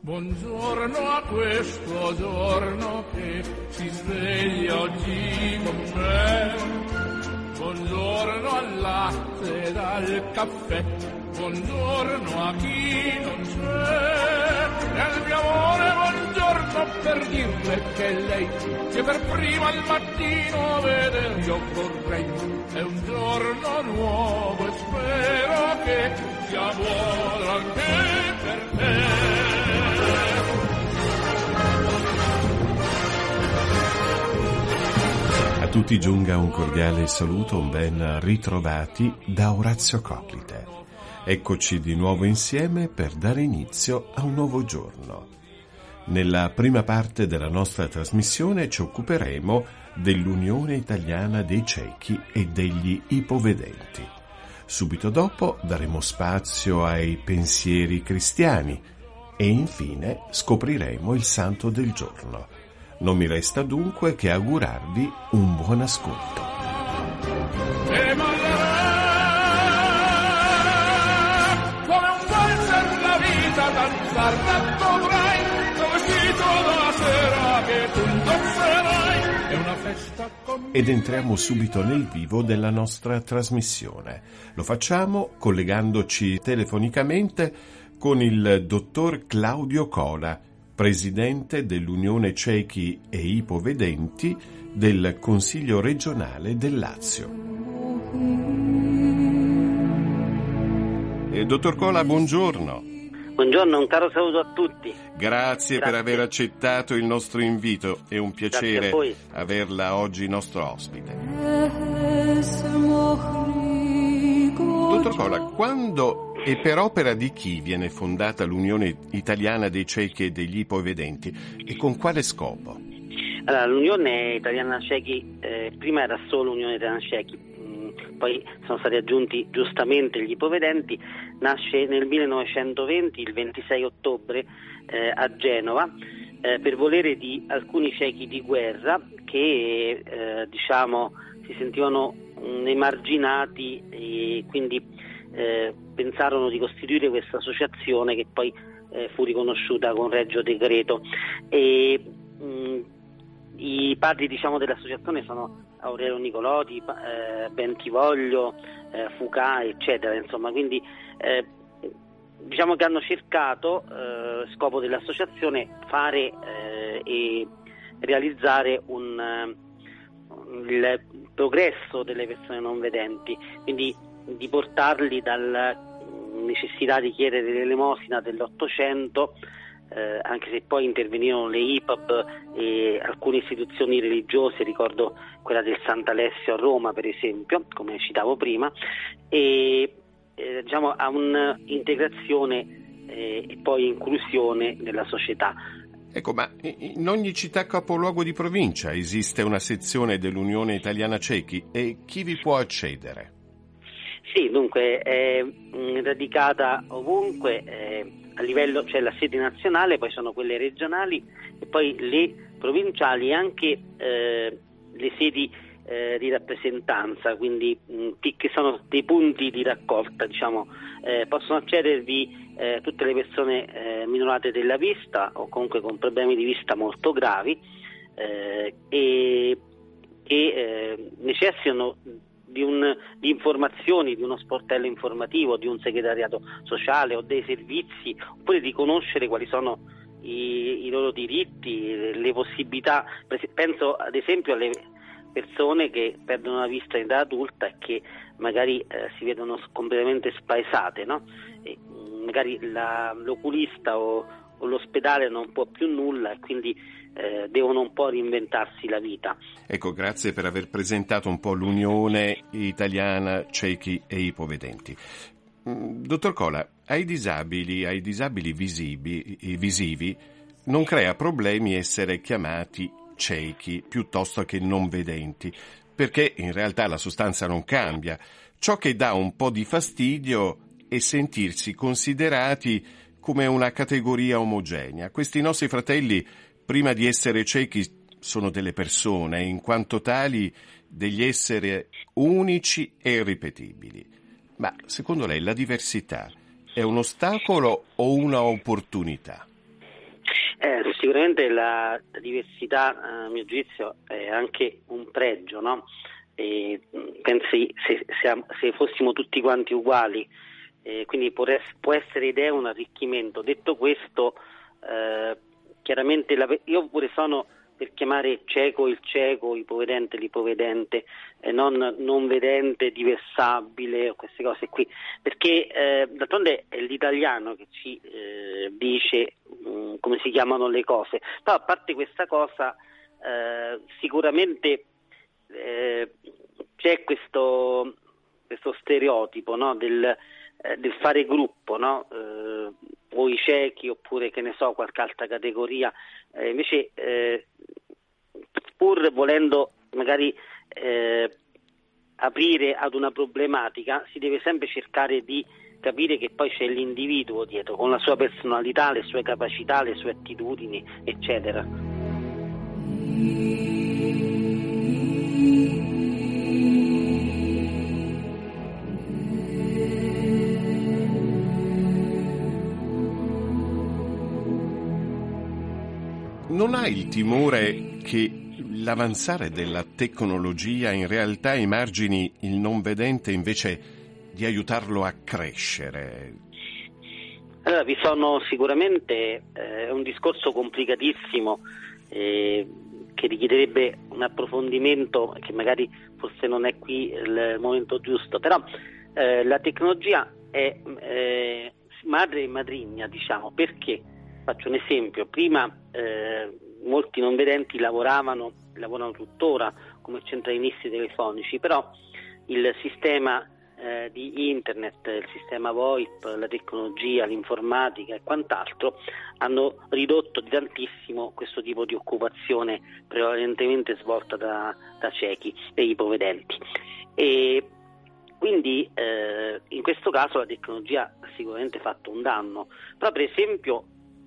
Buongiorno a questo giorno che si sveglia oggi con me. Buongiorno al latte ed al caffè. Buongiorno a chi non c'è. E al mio amore buongiorno per dirle che lei che per prima al mattino veder io vorrei. È un giorno nuovo e spero che sia buono anche per te. A tutti giunga un cordiale saluto, un ben ritrovati da Orazio Coclite. Eccoci di nuovo insieme per dare inizio a un nuovo giorno. Nella prima parte della nostra trasmissione ci occuperemo dell'Unione Italiana dei Ciechi e degli Ipovedenti. Subito dopo daremo spazio ai pensieri cristiani e infine scopriremo il santo del giorno. Non mi resta dunque che augurarvi un buon ascolto. Come un la vita danzar Ed entriamo subito nel vivo della nostra trasmissione. Lo facciamo collegandoci telefonicamente con il dottor Claudio Cola, presidente dell'Unione Ciechi e Ipovedenti del Consiglio regionale del Lazio. Eh, dottor Cola, buongiorno. Buongiorno, un caro saluto a tutti. Grazie, per Grazie. aver accettato il nostro invito. È un piacere averla oggi nostro ospite. Dottor Cola, quando e per opera di chi viene fondata l'Unione Italiana dei Ciechi e degli Ipovedenti e con quale scopo? Allora, l'Unione Italiana Ciechi, eh, prima era solo Unione Italiana Ciechi, mh, poi sono stati aggiunti giustamente gli ipovedenti, nasce nel 1920, il 26 ottobre, eh, a Genova, eh, per volere di alcuni ciechi di guerra che eh, diciamo, si sentivano emarginati e quindi eh, pensarono di costituire questa associazione che poi eh, fu riconosciuta con Reggio Decreto. E, mh, I padri diciamo, dell'associazione sono Aurelio Nicoloti, pa- eh, Bentivoglio, eh, Fuca, eccetera. Insomma, quindi eh, diciamo che hanno cercato, eh, scopo dell'associazione, fare eh, e realizzare un, eh, il progresso delle persone non vedenti, quindi di portarli dalla necessità di chiedere l'elemosina dell'Ottocento, eh, anche se poi intervenivano le IPAB e alcune istituzioni religiose, ricordo quella del Sant'Alessio a Roma per esempio, come citavo prima, e eh, diciamo, a un'integrazione eh, e poi inclusione nella società. Ecco, ma in ogni città capoluogo di provincia esiste una sezione dell'Unione Italiana Ciechi e chi vi può accedere? Sì, dunque è mh, radicata ovunque, eh, a livello c'è la sede nazionale, poi sono quelle regionali e poi le provinciali e anche eh, le sedi eh, di rappresentanza, quindi mh, pi- che sono dei punti di raccolta, diciamo, eh, possono accedervi eh, tutte le persone eh, minorate della vista o comunque con problemi di vista molto gravi eh, e che eh, necessitano di, un, di informazioni, di uno sportello informativo, di un segretariato sociale o dei servizi, oppure di conoscere quali sono i, i loro diritti, le, possibilità. Penso ad esempio alle persone che perdono la vista in età adulta e che magari eh, si vedono completamente spaesate, no? E, mh, magari la- l'oculista o, o l'ospedale non può più nulla e quindi eh, devono un po' reinventarsi la vita. Ecco, grazie per aver presentato un po' l'Unione Italiana Ciechi e Ipovedenti. Mm, Dottor Cola, ai disabili, ai disabili visibi, visivi non crea problemi essere chiamati ciechi piuttosto che non vedenti, perché in realtà la sostanza non cambia. Ciò che dà un po' di fastidio è sentirsi considerati come una categoria omogenea. Questi nostri fratelli, prima di essere ciechi, sono delle persone, in quanto tali degli esseri unici e irripetibili. Ma secondo lei la diversità è un ostacolo o una opportunità? Eh, sicuramente la diversità, a mio giudizio, è anche un pregio, no? E pensi se, se, se, fossimo tutti quanti uguali, eh, quindi può, può, essere idea un arricchimento. Detto questo, eh, chiaramente la, io pure sono per chiamare cieco il cieco, ipovedente l'ipovedente, eh, non, non vedente, diversabile queste cose qui, perché eh, d'altronde è l'italiano che ci eh, dice mh, mm, come si chiamano le cose, però a parte questa cosa eh, sicuramente eh, c'è questo, questo stereotipo no, del, eh, del, fare gruppo, no? o i ciechi oppure che ne so qualche altra categoria, invece pur volendo magari eh, aprire ad una problematica, si deve sempre cercare di capire che poi c'è l'individuo dietro, con la sua personalità, le sue capacità, le sue attitudini, eccetera. Non hai il timore l'avanzare della tecnologia in realtà emargini il non vedente invece di aiutarlo a crescere? Allora, vi sono sicuramente eh, un discorso complicatissimo eh, che richiederebbe un approfondimento che magari forse non è qui il momento giusto, però eh, la tecnologia è eh, madre e madrigna, diciamo, perché? Faccio un esempio, prima eh, molti non vedenti lavoravano, lavorano tuttora come centralinisti telefonici, però il sistema eh, di internet, il sistema VoIP, la tecnologia, l'informatica e quant'altro hanno ridotto di tantissimo questo tipo di occupazione prevalentemente svolta da, da ciechi e ipovedenti. E quindi eh, in questo caso la tecnologia ha sicuramente fatto un danno, però per esempio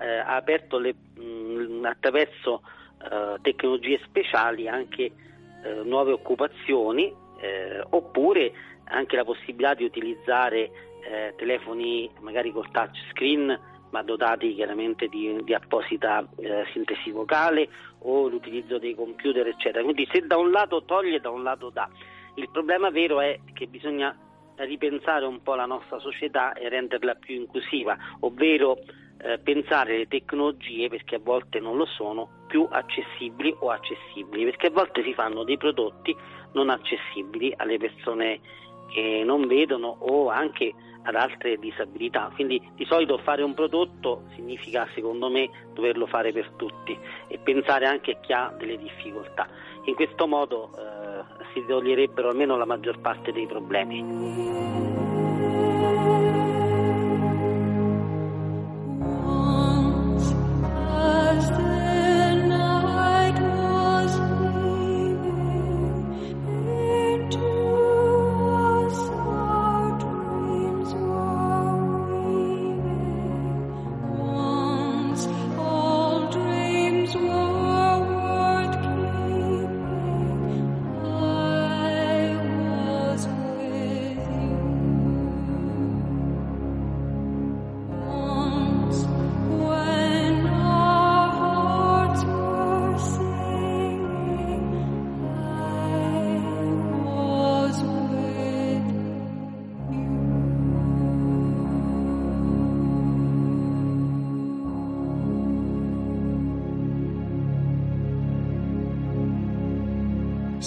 eh, ha aperto le, mh, attraverso eh, tecnologie speciali anche eh, nuove occupazioni eh, oppure anche la possibilità di utilizzare eh, telefoni magari col touch screen ma dotati chiaramente di, di apposita sintesi vocale o l'utilizzo dei computer eccetera. Quindi se da un lato toglie da un lato dà. Il problema vero è che bisogna ripensare un po' la nostra società e renderla più inclusiva ovvero eh, pensare le tecnologie, perché a volte non lo sono, più accessibili o accessibili, perché a volte si fanno dei prodotti non accessibili alle persone che non vedono o anche ad altre disabilità. Quindi di solito fare un prodotto significa secondo me doverlo fare per tutti e pensare anche a chi ha delle difficoltà. In questo modo eh, si toglierebbero almeno la maggior parte dei problemi.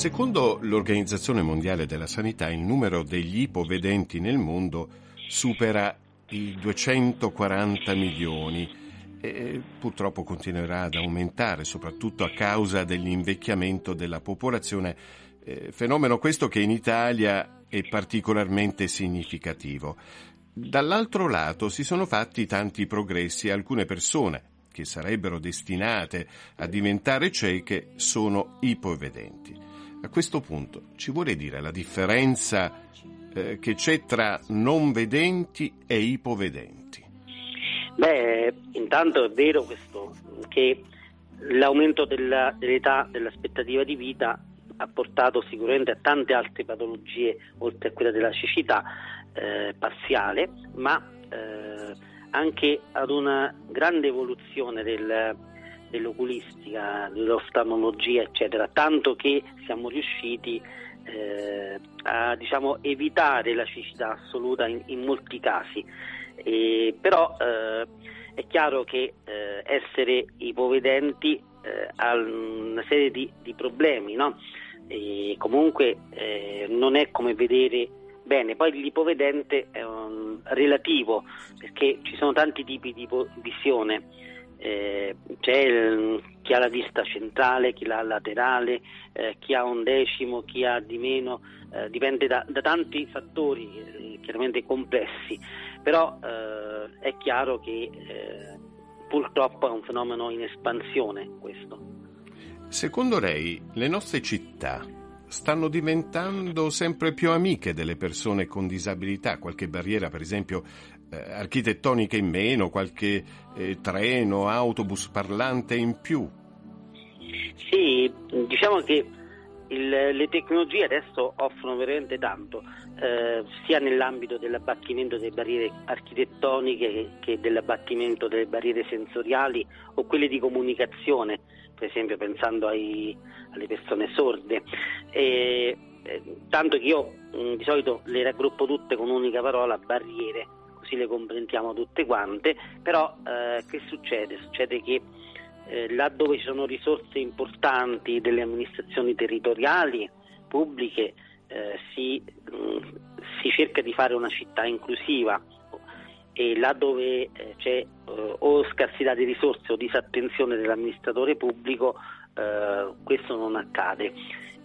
Secondo l'Organizzazione Mondiale della Sanità, il numero degli ipovedenti nel mondo supera i 240 milioni e purtroppo continuerà ad aumentare, soprattutto a causa dell'invecchiamento della popolazione, eh, fenomeno questo che in Italia è particolarmente significativo. Dall'altro lato si sono fatti tanti progressi e alcune persone che sarebbero destinate a diventare cieche sono ipovedenti. A questo punto ci vuole dire la differenza eh, che c'è tra non vedenti e ipovedenti? Beh, intanto è vero questo che l'aumento della, dell'età, dell'aspettativa di vita ha portato sicuramente a tante altre patologie, oltre a quella della cecità eh, parziale, ma eh, anche ad una grande evoluzione del, dell'oculistica, dell'oftalmologia, eccetera, tanto che siamo riusciti eh, a diciamo, evitare la cecità assoluta in, in molti casi. Eh, però eh, è chiaro che eh, essere ipovedenti eh, ha una serie di, di problemi, no? comunque eh, non è come vedere bene. Poi l'ipovedente è un relativo perché ci sono tanti tipi di visione. Eh, c'è il, chi ha la vista centrale, chi l'ha laterale, eh, chi ha un decimo, chi ha di meno, eh, dipende da, da, tanti fattori eh, chiaramente complessi, però eh, è chiaro che purtroppo è un fenomeno in espansione questo. Secondo lei le nostre città stanno diventando sempre più amiche delle persone con disabilità, qualche barriera per esempio architettonica in meno, qualche eh, treno, autobus parlante in più? Sì, diciamo che il, le tecnologie adesso offrono veramente tanto, eh, sia nell'ambito dell'abbattimento delle barriere architettoniche che, che dell'abbattimento delle barriere sensoriali o quelle di comunicazione, per esempio pensando ai, alle persone sorde. E, eh, tanto che io di solito le raggruppo tutte con un'unica parola, barriere, così le comprendiamo tutte quante, però eh, che succede? Succede che eh, dove ci sono risorse importanti delle amministrazioni territoriali, pubbliche, eh, si, mh, mm, si, cerca di fare una città inclusiva e là dove eh, c'è eh, o scarsità di risorse o disattenzione dell'amministratore pubblico eh, questo non accade.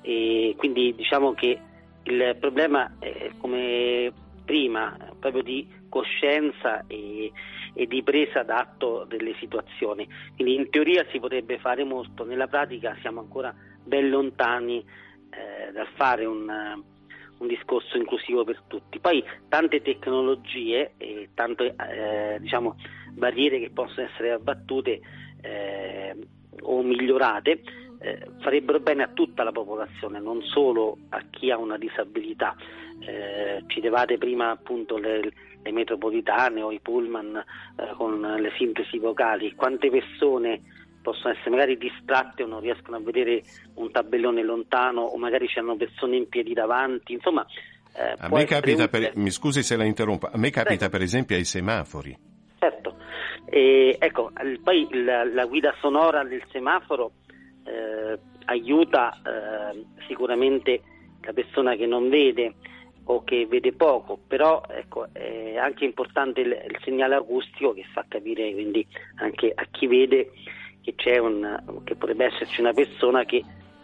E quindi diciamo che il problema è come prima, proprio di coscienza e, e di presa d'atto delle situazioni. Quindi in teoria si potrebbe fare molto, nella pratica siamo ancora ben lontani eh, dal fare un, un, discorso inclusivo per tutti. Poi tante tecnologie e tante eh, diciamo, barriere che possono essere abbattute eh, o migliorate eh, farebbero bene a tutta la popolazione, non solo a chi ha una disabilità. Eh, citevate prima appunto le, le, metropolitane o i pullman eh, con le sintesi vocali, quante persone possono essere magari distratte o non riescono a vedere un tabellone lontano o magari c'hanno persone in piedi davanti, insomma... Eh, a me capita, per, mi scusi se la interrompo, a me capita Prego. per esempio ai semafori. Certo, e, ecco, poi la, la, guida sonora del semaforo eh, aiuta eh, sicuramente la persona che non vede o che vede poco, però ecco, è anche importante il, il, segnale acustico che fa capire quindi anche a chi vede che, c'è un, che potrebbe esserci una persona che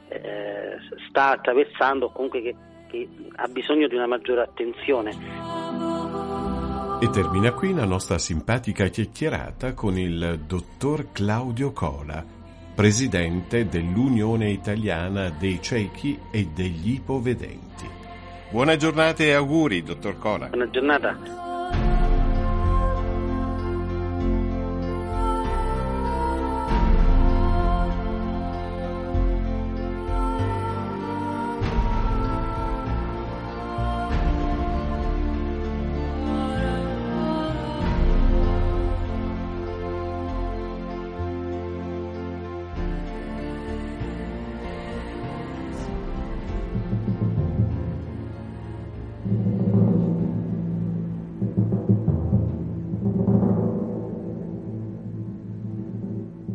eh, sta attraversando o comunque che, che ha bisogno di una maggiore attenzione. E termina qui la nostra simpatica chiacchierata con il dottor Claudio Cola, presidente dell'Unione Italiana dei Ciechi e degli Ipovedenti. Buona giornata e auguri, dottor Cola. Buona giornata.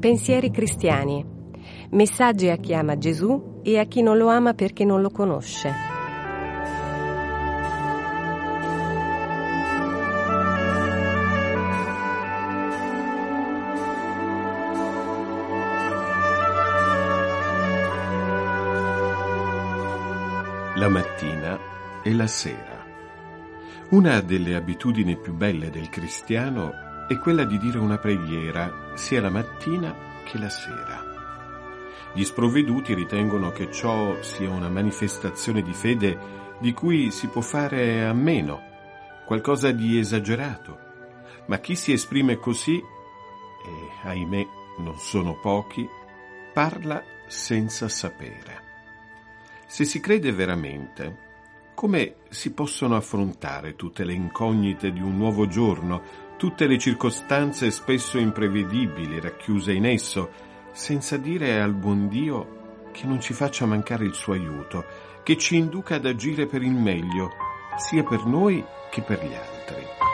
Pensieri cristiani. Messaggi a chi ama Gesù e a chi non lo ama perché non lo conosce. La mattina e la sera. Una delle abitudini più belle del cristiano è quella di dire una preghiera sia la mattina che la sera. Gli sprovveduti ritengono che ciò sia una manifestazione di fede di cui si può fare a meno, qualcosa di esagerato, ma chi si esprime così, e ahimè non sono pochi, parla senza sapere. Se si crede veramente, come si possono affrontare tutte le incognite di un nuovo giorno, tutte le circostanze spesso imprevedibili racchiuse in esso, senza dire al buon Dio che non ci faccia mancare il suo aiuto, che ci induca ad agire per il meglio, sia per noi che per gli altri.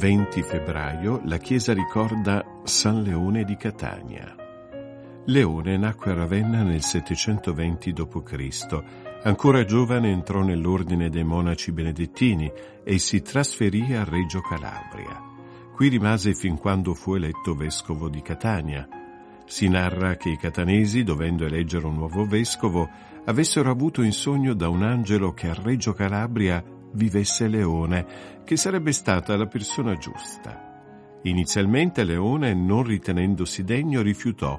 20 febbraio, la Chiesa ricorda San Leone di Catania. Leone nacque a Ravenna nel 720 d.C. Ancora giovane entrò nell'ordine dei monaci benedettini e si trasferì a Reggio Calabria. Qui rimase fin quando fu eletto vescovo di Catania. Si narra che i catanesi, dovendo eleggere un nuovo vescovo, avessero avuto in sogno da un angelo che a Reggio Calabria vivesse Leone, che sarebbe stata la persona giusta. Inizialmente Leone, non ritenendosi degno, rifiutò,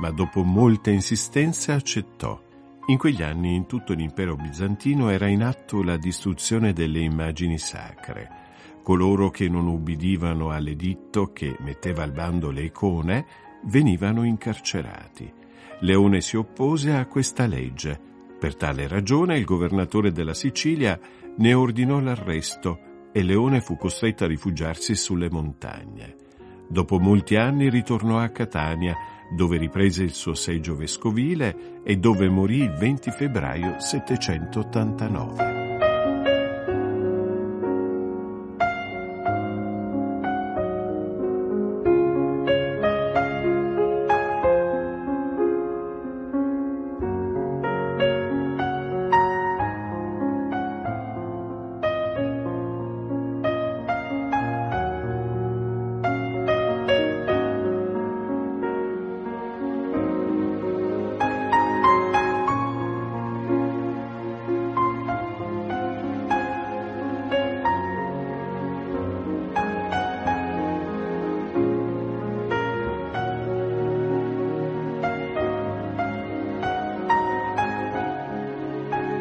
ma dopo molte insistenze accettò. In quegli anni in tutto l'impero bizantino era in atto la distruzione delle immagini sacre. Coloro che non ubbidivano all'editto che metteva al bando le icone venivano incarcerati. Leone si oppose a questa legge. Per tale ragione il governatore della Sicilia ne ordinò l'arresto e Leone fu costretto a rifugiarsi sulle montagne. Dopo molti anni ritornò a Catania, dove riprese il suo seggio vescovile e dove morì il 20 febbraio 789.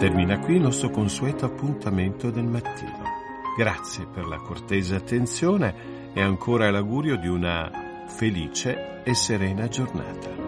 Termina qui il nostro consueto appuntamento del mattino. Grazie per la cortese attenzione e ancora l'augurio di una felice e serena giornata.